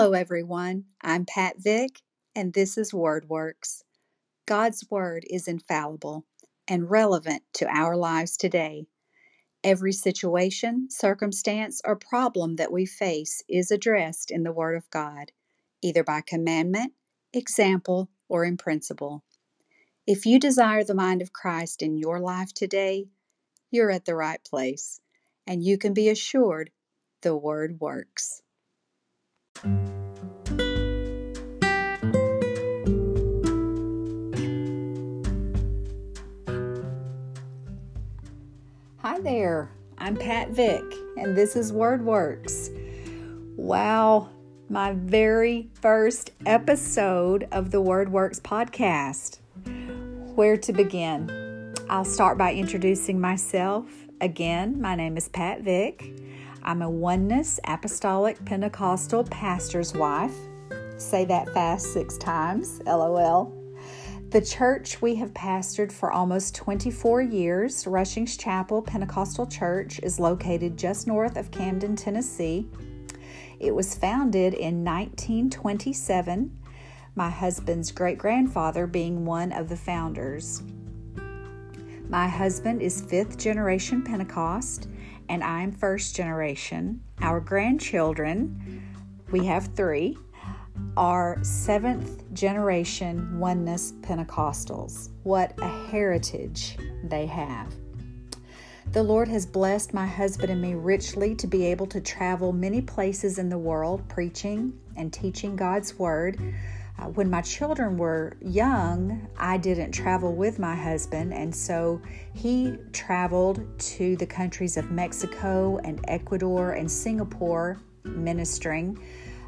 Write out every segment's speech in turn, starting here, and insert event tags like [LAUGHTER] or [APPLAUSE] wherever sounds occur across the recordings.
Hello, everyone. I'm Pat Vick, and this is WordWorks. God's Word is infallible and relevant to our lives today. Every situation, circumstance, or problem that we face is addressed in the Word of God, either by commandment, example, or in principle. If you desire the mind of Christ in your life today, you're at the right place, and you can be assured the Word works. Hi there, I'm Pat Vick, and this is WordWorks. Wow, my very first episode of the WordWorks podcast. Where to begin? I'll start by introducing myself. Again, my name is Pat Vick. I'm a oneness apostolic Pentecostal pastor's wife. Say that fast six times, lol. The church we have pastored for almost 24 years, Rushings Chapel Pentecostal Church, is located just north of Camden, Tennessee. It was founded in 1927 my husband's great grandfather being one of the founders. My husband is fifth generation Pentecost, and I'm first generation. Our grandchildren, we have three, are seventh generation oneness Pentecostals. What a heritage they have. The Lord has blessed my husband and me richly to be able to travel many places in the world preaching and teaching God's Word uh, when my children were young, I didn't travel with my husband, and so he traveled to the countries of Mexico and Ecuador and Singapore ministering.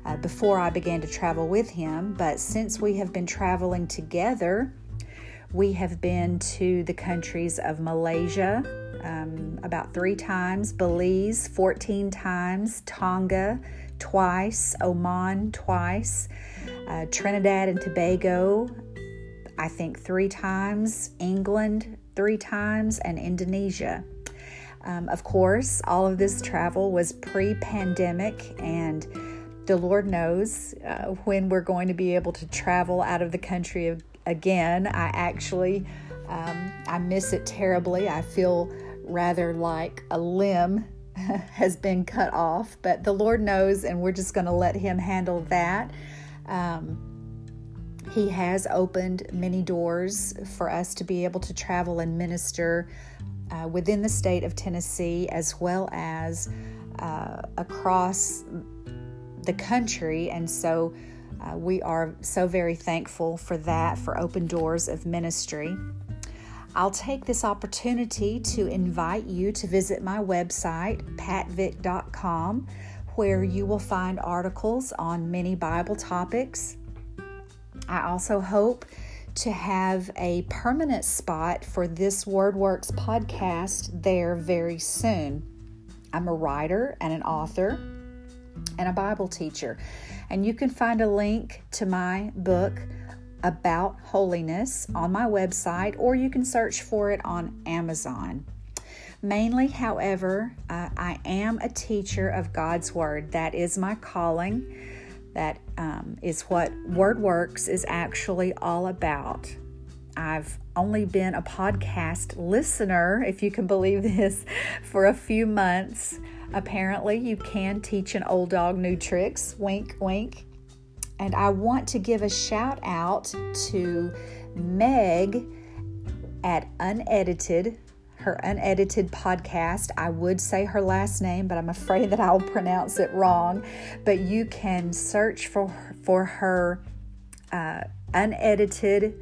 Uh, before I began to travel with him, but since we have been traveling together, we have been to the countries of Malaysia um, about three times, Belize 14 times, Tonga twice, Oman twice, uh, Trinidad and Tobago, I think three times, England three times, and Indonesia. Um, of course, all of this travel was pre pandemic, and the Lord knows uh, when we're going to be able to travel out of the country again. I actually um, I miss it terribly. I feel rather like a limb [LAUGHS] has been cut off, but the Lord knows, and we're just going to let Him handle that. Um, he has opened many doors for us to be able to travel and minister uh, within the state of Tennessee as well as uh, across the country. And so uh, we are so very thankful for that, for open doors of ministry. I'll take this opportunity to invite you to visit my website, patvick.com, where you will find articles on many Bible topics. I also hope to have a permanent spot for this WordWorks podcast there very soon. I'm a writer and an author and a Bible teacher, and you can find a link to my book about holiness on my website, or you can search for it on Amazon. Mainly, however, uh, I am a teacher of God's Word. That is my calling. That um, is what WordWorks is actually all about. I've only been a podcast listener, if you can believe this, [LAUGHS] for a few months. Apparently, you can teach an old dog new tricks. Wink, wink. And I want to give a shout out to Meg at Unedited, her unedited podcast. I would say her last name, but I'm afraid that I'll pronounce it wrong. But you can search for for her uh, unedited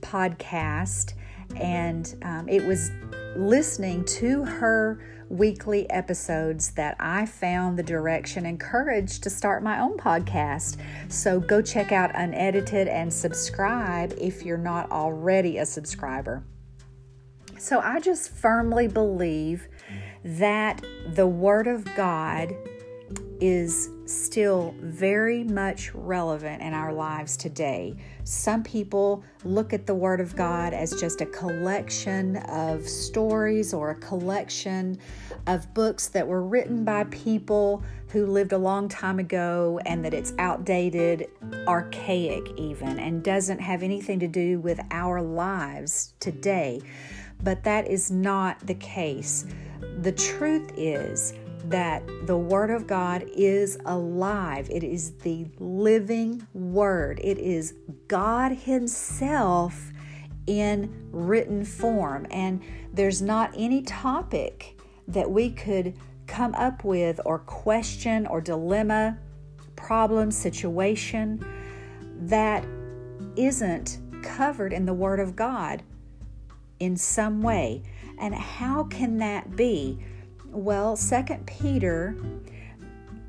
podcast, and um, it was listening to her weekly episodes that I found the direction and courage to start my own podcast. So go check out Unedited and subscribe if you're not already a subscriber. So I just firmly believe that the Word of God is still very much relevant in our lives today. Some people look at the Word of God as just a collection of stories or a collection of books that were written by people who lived a long time ago and that it's outdated, archaic, even, and doesn't have anything to do with our lives today. But that is not the case. The truth is, that the Word of God is alive. It is the living Word. It is God Himself in written form. And there's not any topic that we could come up with, or question, or dilemma, problem, situation that isn't covered in the Word of God in some way. And how can that be? Well, Second Peter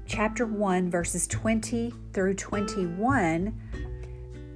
chapter 1 verses 20 through 21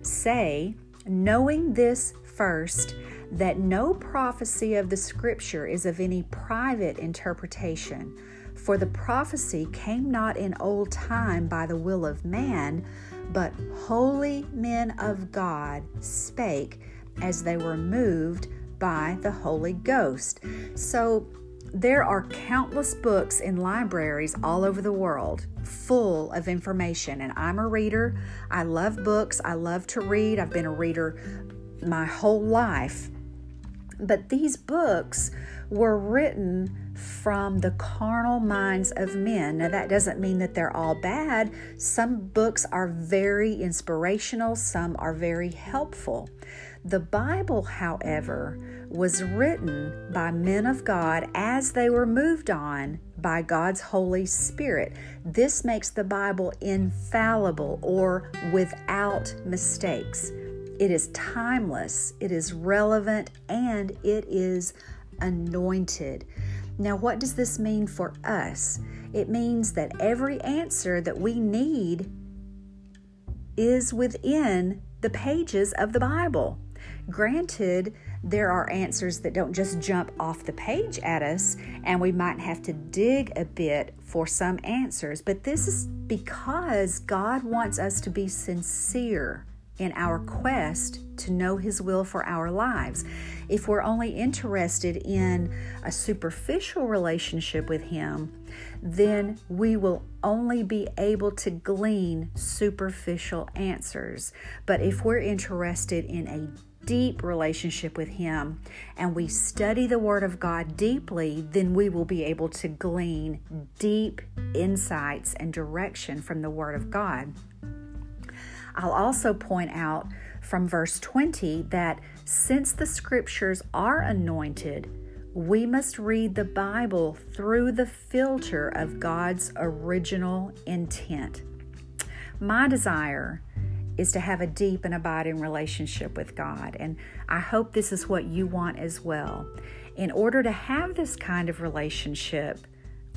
say, knowing this first that no prophecy of the scripture is of any private interpretation, for the prophecy came not in old time by the will of man, but holy men of God spake as they were moved by the Holy Ghost. So there are countless books in libraries all over the world full of information, and I'm a reader. I love books, I love to read. I've been a reader my whole life. But these books were written from the carnal minds of men. Now, that doesn't mean that they're all bad. Some books are very inspirational, some are very helpful. The Bible, however, was written by men of God as they were moved on by God's Holy Spirit. This makes the Bible infallible or without mistakes. It is timeless, it is relevant, and it is anointed. Now, what does this mean for us? It means that every answer that we need is within the pages of the Bible. Granted, there are answers that don't just jump off the page at us, and we might have to dig a bit for some answers, but this is because God wants us to be sincere in our quest to know His will for our lives. If we're only interested in a superficial relationship with Him, then we will only be able to glean superficial answers. But if we're interested in a deep relationship with Him and we study the Word of God deeply, then we will be able to glean deep insights and direction from the Word of God. I'll also point out from verse 20 that since the scriptures are anointed, we must read the Bible through the filter of God's original intent. My desire is to have a deep and abiding relationship with God. And I hope this is what you want as well. In order to have this kind of relationship,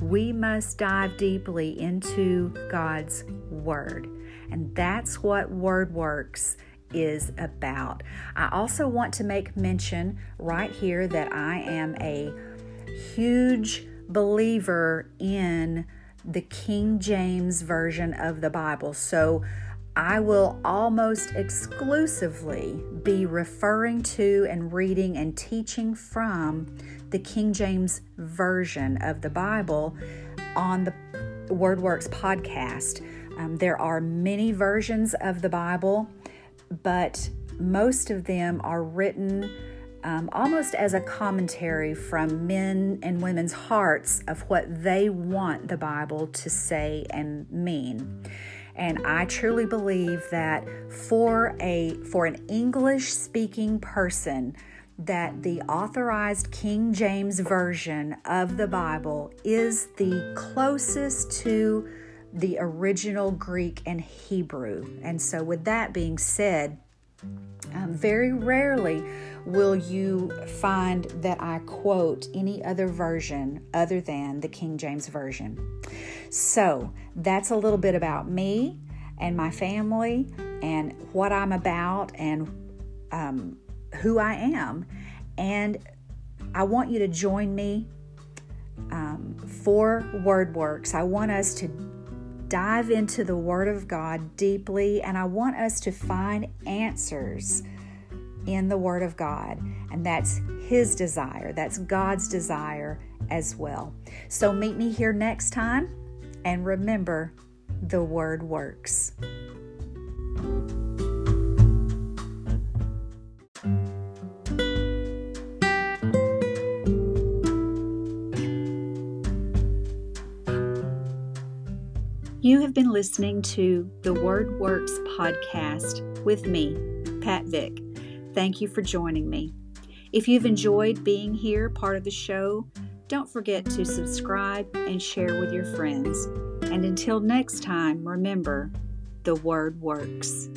we must dive deeply into God's Word. And that's what Word Works is about. I also want to make mention right here that I am a huge believer in the King James Version of the Bible. So I will almost exclusively be referring to and reading and teaching from the King James Version of the Bible on the WordWorks podcast. Um, there are many versions of the Bible, but most of them are written um, almost as a commentary from men and women's hearts of what they want the Bible to say and mean. And I truly believe that for a for an English speaking person, that the authorized King James version of the Bible is the closest to the original Greek and Hebrew. And so, with that being said, um, very rarely will you find that I quote any other version other than the King James Version. So that's a little bit about me and my family and what I'm about and um, who I am. And I want you to join me um, for WordWorks. I want us to dive into the Word of God deeply, and I want us to find answers in the Word of God. And that's His desire, that's God's desire as well. So meet me here next time, and remember the Word works. You have been listening to the Word Works podcast with me, Pat Vick. Thank you for joining me. If you've enjoyed being here, part of the show, don't forget to subscribe and share with your friends. And until next time, remember the Word works.